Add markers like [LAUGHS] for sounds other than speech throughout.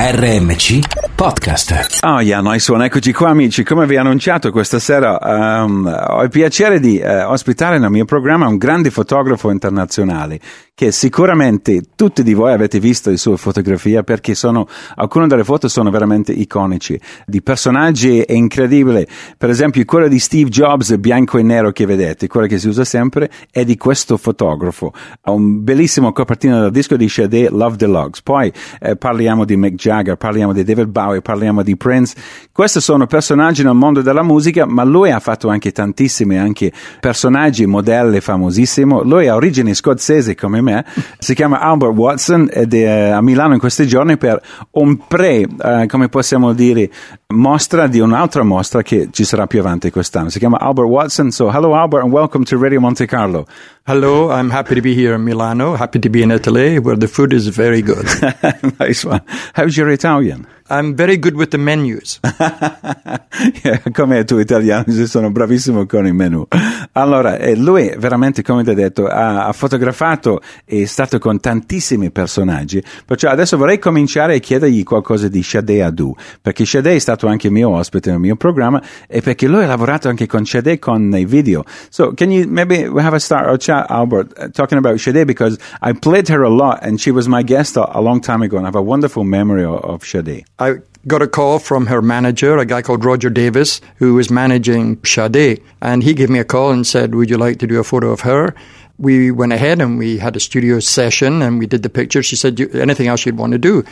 RMC Podcast. Oh yeah, nice one. Eccoci qua amici, come vi ho annunciato questa sera um, ho il piacere di uh, ospitare nel mio programma un grande fotografo internazionale che sicuramente tutti di voi avete visto le sue fotografie perché sono, alcune delle foto sono veramente iconici, di personaggi incredibili. Per esempio quello di Steve Jobs bianco e nero che vedete, quello che si usa sempre, è di questo fotografo. Ha un bellissimo copertina del disco di Sade, Love Deluxe. Poi eh, parliamo di Mick parliamo di David Bowie, parliamo di Prince. Questi sono personaggi nel mondo della musica, ma lui ha fatto anche tantissimi anche personaggi, modelli famosissimi. Lui ha origini scozzesi come me si chiama Albert Watson ed è a Milano in questi giorni per un pre, uh, come possiamo dire, mostra di un'altra mostra che ci sarà più avanti quest'anno. Si chiama Albert Watson. So, hello Albert and welcome to Radio Monte Carlo. Hello, I'm happy to be here in Milano, happy to be in Italy where the food is very good. [LAUGHS] nice one. How's your Italian? I'm very good with the menus. [LAUGHS] come tu italiano, sono bravissimo con i menu. Allora, eh, lui veramente, come ti ho detto, ha, fotografato e è stato con tantissimi personaggi. Perciò adesso vorrei cominciare a chiedergli qualcosa di Sade Adu, perché Sade è stato anche mio ospite nel mio programma e perché lui ha lavorato anche con Sade con i video. So, can you maybe we have a start or chat, Albert, uh, talking about Sade because I played her a lot and she was my guest a, long time ago and I have a wonderful memory of, of Sade. I got a call from her manager, a guy called Roger Davies, who was managing Sade. And he gave me a call and said, Would you like to do a photo of her? We went ahead and we had a studio session and we did the picture. She said, Anything else you'd want to do?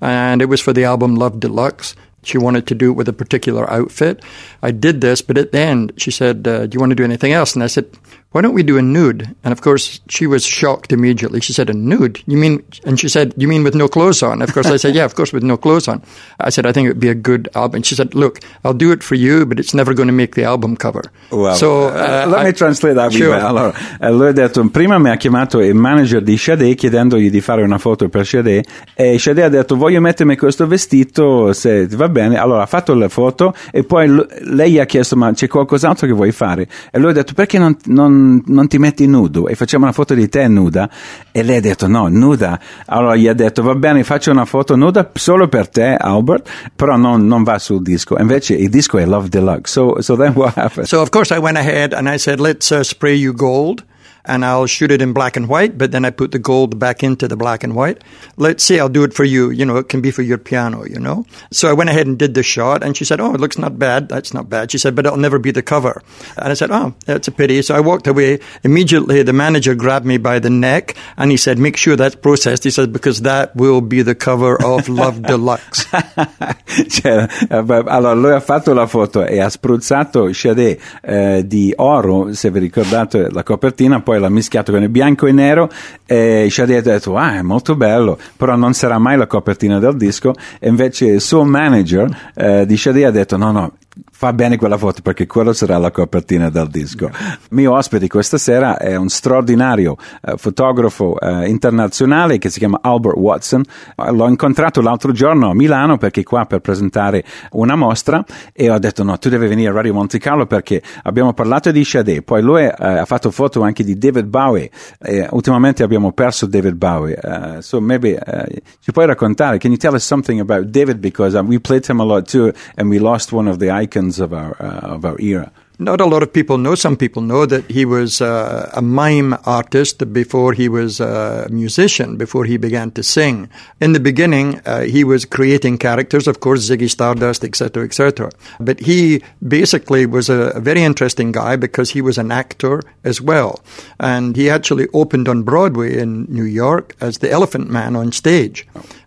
And it was for the album Love Deluxe. She wanted to do it with a particular outfit. I did this, but at the end, she said, uh, Do you want to do anything else? And I said, why don't we do a nude? And of course, she was shocked immediately. She said, a nude? You mean, and she said, you mean with no clothes on? Of course, I said, yeah, of course, with no clothes on. I said, I think it would be a good album. She said, look, I'll do it for you, but it's never going to make the album cover. Well, so, uh, uh, let I, me translate that. Sure. Allora, lui ha detto, prima mi ha chiamato il manager di Sade chiedendogli di fare una foto per Sade e Sade ha detto, voglio mettermi questo vestito, se va bene. Allora, ha fatto la foto e poi lei gli ha chiesto, ma c'è qualcos'altro che vuoi fare? E lui ha detto, perché non, non non, ti metti nudo e facciamo una foto di te nuda e lei ha detto no, nuda. Allora gli ha detto va bene, faccio una foto nuda solo per te, Albert, però non, non va sul disco. Invece il disco è Love Deluxe. So, so then what happened? So of course I went ahead and I said let's uh, spray you gold. And I'll shoot it in black and white, but then I put the gold back into the black and white. Let's say I'll do it for you. You know, it can be for your piano, you know? So I went ahead and did the shot and she said, Oh, it looks not bad. That's not bad. She said, but it'll never be the cover. And I said, Oh, that's a pity. So I walked away. Immediately the manager grabbed me by the neck and he said, make sure that's processed. He said, because that will be the cover of Love [LAUGHS] Deluxe. [LAUGHS] cioè, allora lui ha fatto la foto e ha spruzzato Sade eh, di oro, se vi ricordate la copertina, poi poi l'ha mischiato con il bianco e nero e Shadi ha detto ah è molto bello però non sarà mai la copertina del disco e invece il suo manager eh, di Shadi ha detto no no fa bene quella foto perché quello sarà la copertina del disco. Il mio ospite questa sera è un straordinario uh, fotografo uh, internazionale che si chiama Albert Watson. Uh, l'ho incontrato l'altro giorno a Milano perché qua per presentare una mostra e ho detto no, tu devi venire a Radio Monte Carlo perché abbiamo parlato di Sade, poi lui ha fatto foto anche di David Bowie e ultimamente abbiamo perso David Bowie. so maybe ci puoi raccontare, can you tell us something about David because we played him a lot too and we lost one of the icons of our uh, of our era. Not a lot of people know. Some people know that he was uh, a mime artist before he was a musician, before he began to sing. In the beginning, uh, he was creating characters, of course, Ziggy Stardust, etc., etc. But he basically was a, a, very interesting guy because he was an actor as well. And he actually opened on Broadway in New York as the Elephant Man on stage.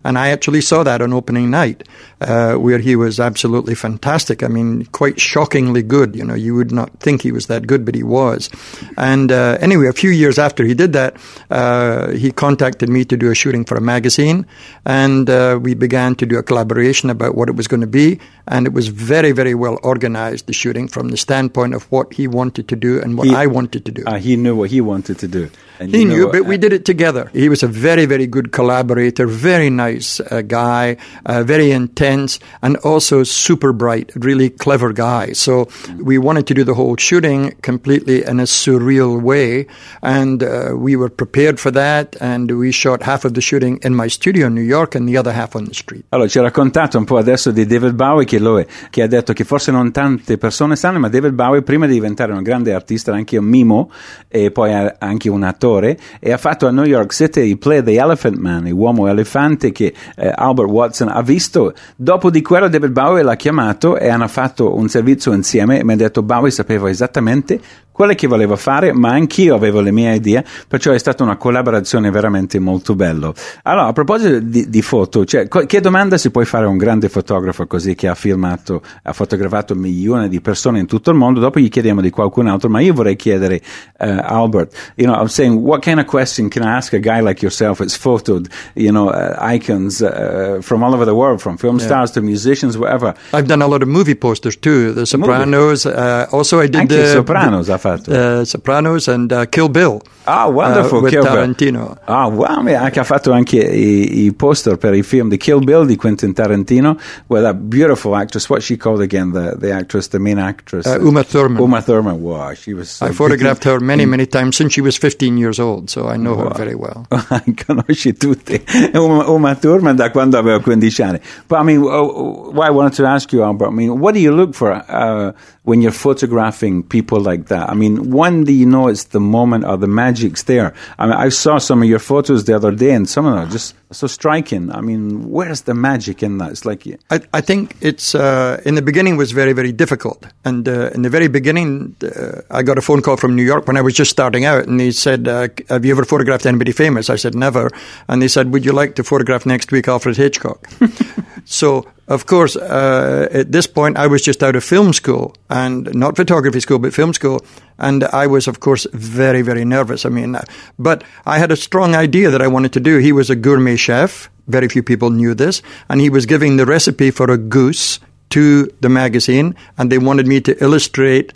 And I actually saw that on opening night, uh, where he was absolutely fantastic. I mean, quite shockingly good. You know, you would not think he was that good, but he was. And uh, anyway, a few years after he did that, uh, he contacted me to do a shooting for a magazine, and uh, we began to do a collaboration about what it was going to be. And it was very, very well organized, the shooting, from the standpoint of what he wanted to do and what he, I wanted to do. Uh, he knew what he wanted to do. he knew, but we did it together. He was a very, very good collaborator, very nice uh, guy, uh, very intense, and also super bright, really clever guy. So we wanted to do the whole shooting completely in a surreal way, and uh, we were prepared for that. And we shot half of the shooting in my studio in New York and the other half on the street. Allora, ci ha raccontato un po' adesso di David Bowie, che, lo è, che ha detto che forse non tante persone sanno, ma David Bowie, prima di diventare un grande artista, era anche un mimo e poi anche un attore, e ha fatto a New York City il play The Elephant Man, l'uomo elefante che eh, Albert Watson ha visto. Dopo di quello David Bowie l'ha chiamato e hanno fatto un servizio insieme e mi ha detto Bowie sapeva esattamente quello che voleva fare, ma anch'io avevo le mie idee, perciò è stata una collaborazione veramente molto bella. Allora, a proposito di, di foto, cioè, che domanda si può fare a un grande fotografo così che ha filmato, ha fotografato milioni di persone in tutto il mondo? Dopo gli chiediamo di qualcun altro, ma io vorrei chiedere uh, Albert, you know, I'm saying, what kind of question can I ask a guy like yourself that's photoed, you know, uh, icons uh, from all over the world, from film yeah. stars to musicians, whatever? I've done a lot of movie posters too, The Sopranos. Uh, also, I did Anche the Sopranos. Fatto? Uh, Sopranos and uh, Kill Bill. Ah, wonderful. Uh, Tarantino. Ah, wow. Anche ha fatto anche i, i, poster per i film di Kill Bill di Quentin Tarantino with that beautiful actress. What's she called again? The, the actress, the main actress? Uh, Uma Thurman. Uma Thurman. Wow, she was so I photographed her many, many times since she was 15 years old, so I know wow. her very well. [LAUGHS] Conosci tutti. Uma, Uma Thurman da quando aveva 15 anni. But I mean, why I wanted to ask you, Albert, I mean, what do you look for uh, when you're photographing people like that? I mean, when do you know it's the moment or the magic's there? I mean, I saw some of your photos the other day, and some of them are just so striking. I mean, where's the magic in that? It's like I, I think it's uh, in the beginning was very very difficult, and uh, in the very beginning, uh, I got a phone call from New York when I was just starting out, and they said, uh, "Have you ever photographed anybody famous?" I said, "Never," and they said, "Would you like to photograph next week Alfred Hitchcock?" [LAUGHS] so of course, uh, at this point, I was just out of film school and not photography school, but film school. And I was, of course, very, very nervous. I mean, uh, but I had a strong idea that I wanted to do. He was a gourmet chef. Very few people knew this. And he was giving the recipe for a goose to the magazine. And they wanted me to illustrate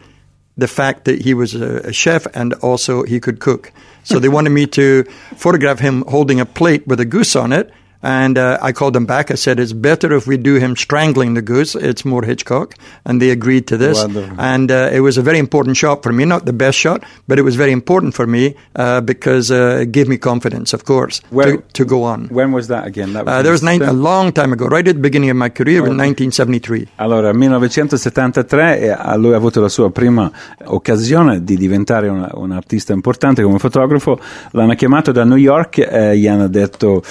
the fact that he was a, chef and also he could cook. So they wanted me to photograph him holding a plate with a goose on it and uh, I called them back. I said, it's better if we do him strangling the goose. It's more Hitchcock. And they agreed to this. Wonderful. And uh, it was a very important shot for me. Not the best shot, but it was very important for me uh, because uh, it gave me confidence, of course, Where, to, to, go on. When was that again? That was uh, there was nine, a long time ago, right at the beginning of my career oh. in 1973. Allora, 1973 lui ha avuto la sua prima occasione di diventare un, un artista importante come fotografo. L'hanno chiamato da New York e gli hanno detto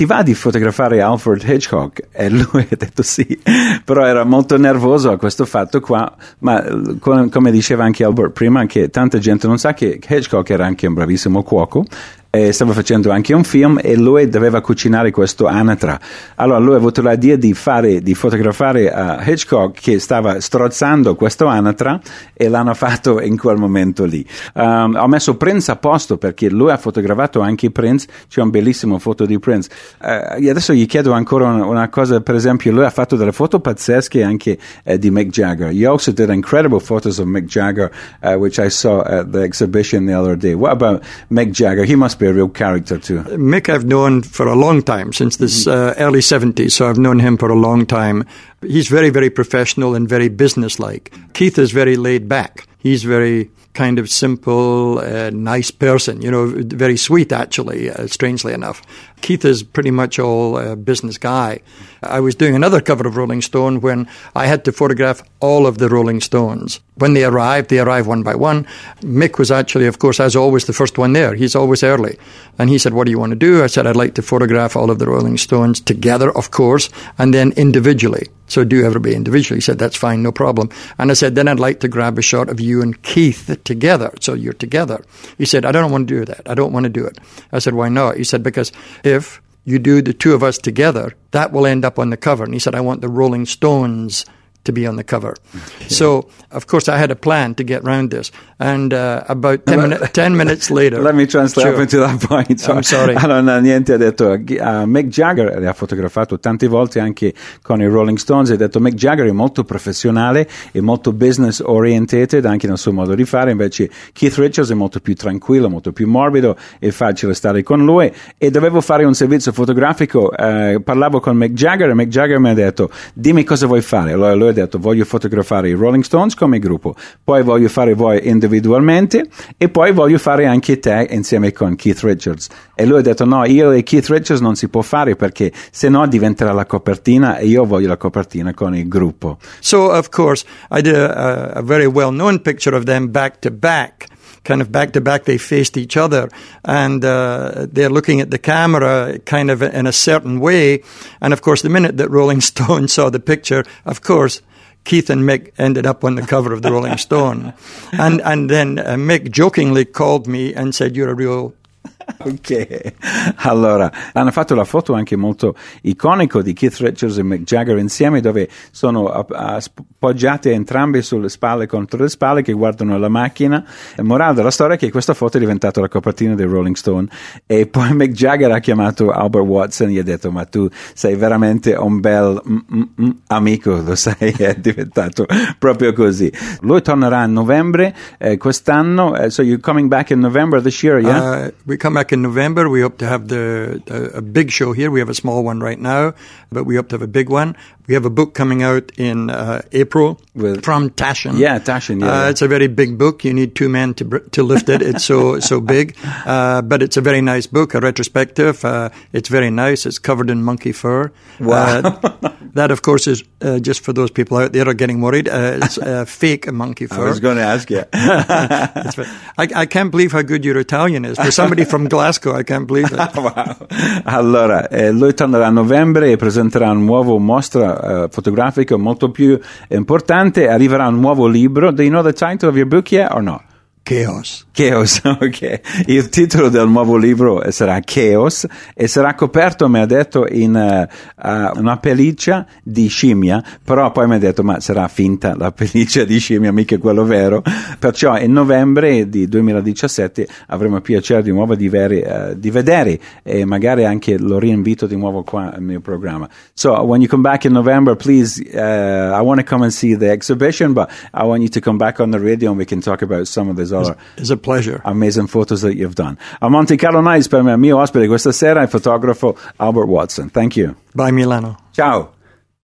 ti va di fotografare Alfred Hitchcock? E lui ha detto sì, però era molto nervoso a questo fatto qua, ma come diceva anche Albert prima, che tanta gente non sa che Hitchcock era anche un bravissimo cuoco e stava facendo anche un film e lui doveva cucinare questo anatra. Allora lui ha avuto l'idea di fare, di fotografare uh, Hitchcock che stava strozzando questo anatra e l'hanno fatto in quel momento lì. Um, ho messo Prince a posto perché lui ha fotografato anche Prince, c'è un bellissimo foto di Prince. Uh, adesso gli chiedo ancora una, una, cosa, per esempio lui ha fatto delle foto pazzesche anche uh, di Mick Jagger. You also did incredible photos of Mick Jagger, which I saw at the exhibition the other day. What about Mick Jagger? He must be a real character too. Mick, I've known for a long time, since the mm-hmm. uh, early 70s, so I've known him for a long time. He's very, very professional and very businesslike. Keith is very laid back. He's very kind of simple, uh, nice person, you know, very sweet actually, uh, strangely enough. Keith is pretty much all a business guy. I was doing another cover of Rolling Stone when I had to photograph all of the Rolling Stones. When they arrived, they arrived one by one. Mick was actually, of course, as always, the first one there. He's always early. And he said, What do you want to do? I said, I'd like to photograph all of the Rolling Stones together, of course, and then individually. So do everybody individually. He said, That's fine, no problem. And I said, Then I'd like to grab a shot of you and Keith together. So you're together. He said, I don't want to do that. I don't want to do it. I said, Why not? He said, Because if you do the two of us together, that will end up on the cover. And he said, I want the Rolling Stones to be on the cover. [LAUGHS] So, of course, I had a plan to get round this. And uh, about 10, minu- [LAUGHS] 10 minutes later. Let me translate Sure. up into that point. I'm sorry. [LAUGHS] Allora, niente, ha detto, uh, Mick Jagger, le ha fotografato tante volte anche con i Rolling Stones, ha detto Mick Jagger è molto professionale e molto business orientated anche nel suo modo di fare, invece Keith Richards è molto più tranquillo, molto più morbido, è facile stare con lui e dovevo fare un servizio fotografico, eh, parlavo con Mick Jagger e Mick Jagger mi ha detto dimmi cosa vuoi fare, allora lui ha detto voglio fotografare i Rolling Stones come gruppo, poi voglio fare voi individualmente e poi voglio fare anche te insieme con Keith Richards e lui ha detto no, io e Keith Richards non si può fare perché se no diventerà la copertina e io voglio la copertina con il gruppo. So, of course, I did a, a very well known picture of them back to back. Kind of back to back, they faced each other and uh, they're looking at the camera kind of in a certain way. And of course, the minute that Rolling [LAUGHS] Stone saw the picture, of course, Keith and Mick ended up on the cover of the Rolling Stone. [LAUGHS] And, and then uh, Mick jokingly called me and said, You're a real Ok, allora hanno fatto la foto anche molto iconico di Keith Richards e Mick Jagger insieme dove sono appoggiate entrambi sulle spalle contro le spalle che guardano la macchina. Il morale della storia è che questa foto è diventata la copertina dei Rolling Stone e poi Mick Jagger ha chiamato Albert Watson e gli ha detto ma tu sei veramente un bel mm, mm, mm, amico, lo sai, è diventato proprio così. Lui tornerà a novembre eh, quest'anno, eh, so you're coming back in November this year, yeah? Uh, we come back in November. We hope to have the, the a big show here. We have a small one right now, but we hope to have a big one. We have a book coming out in uh, April With- from Taschen. Yeah, Taschen, yeah, Uh, yeah. It's a very big book. You need two men to to lift it. It's so [LAUGHS] so big, uh, but it's a very nice book. A retrospective. Uh, it's very nice. It's covered in monkey fur. Wow. Uh, that, of course, is uh, just for those people out there who are getting worried. Uh, it's uh, [LAUGHS] fake monkey fur. I was going to ask you. [LAUGHS] I, I can't believe how good your Italian is. For somebody from Glasgow, I can't believe it. Wow. Allora, eh, lui tornerà a novembre e presenterà un nuovo mostra eh, fotografico molto più importante. Arriverà un nuovo libro. Do you know the title of your book yet or no? Chaos. Chaos, [LAUGHS] ok. Il titolo del nuovo libro sarà Chaos e sarà coperto, mi ha detto, in eh, eh, una pelliccia di scimmia, però poi mi ha detto, ma sarà finta la [LAUGHS] pelliccia di scimmia, mica quello vero. Perciò in novembre di 2017 avremo piacere di nuovo di, veri- eh, di vedere e magari anche lo rinvito di nuovo qua al mio programma. So when you come back in November, please, uh, I want to come and see the exhibition, but I want you to come back on the radio and we can talk about some of It's a pleasure. amazing photos that you've done. A Monte Carlo Nights per me, mio ospite questa sera è il fotografo Albert Watson. Thank you. Bye, Milano. Ciao.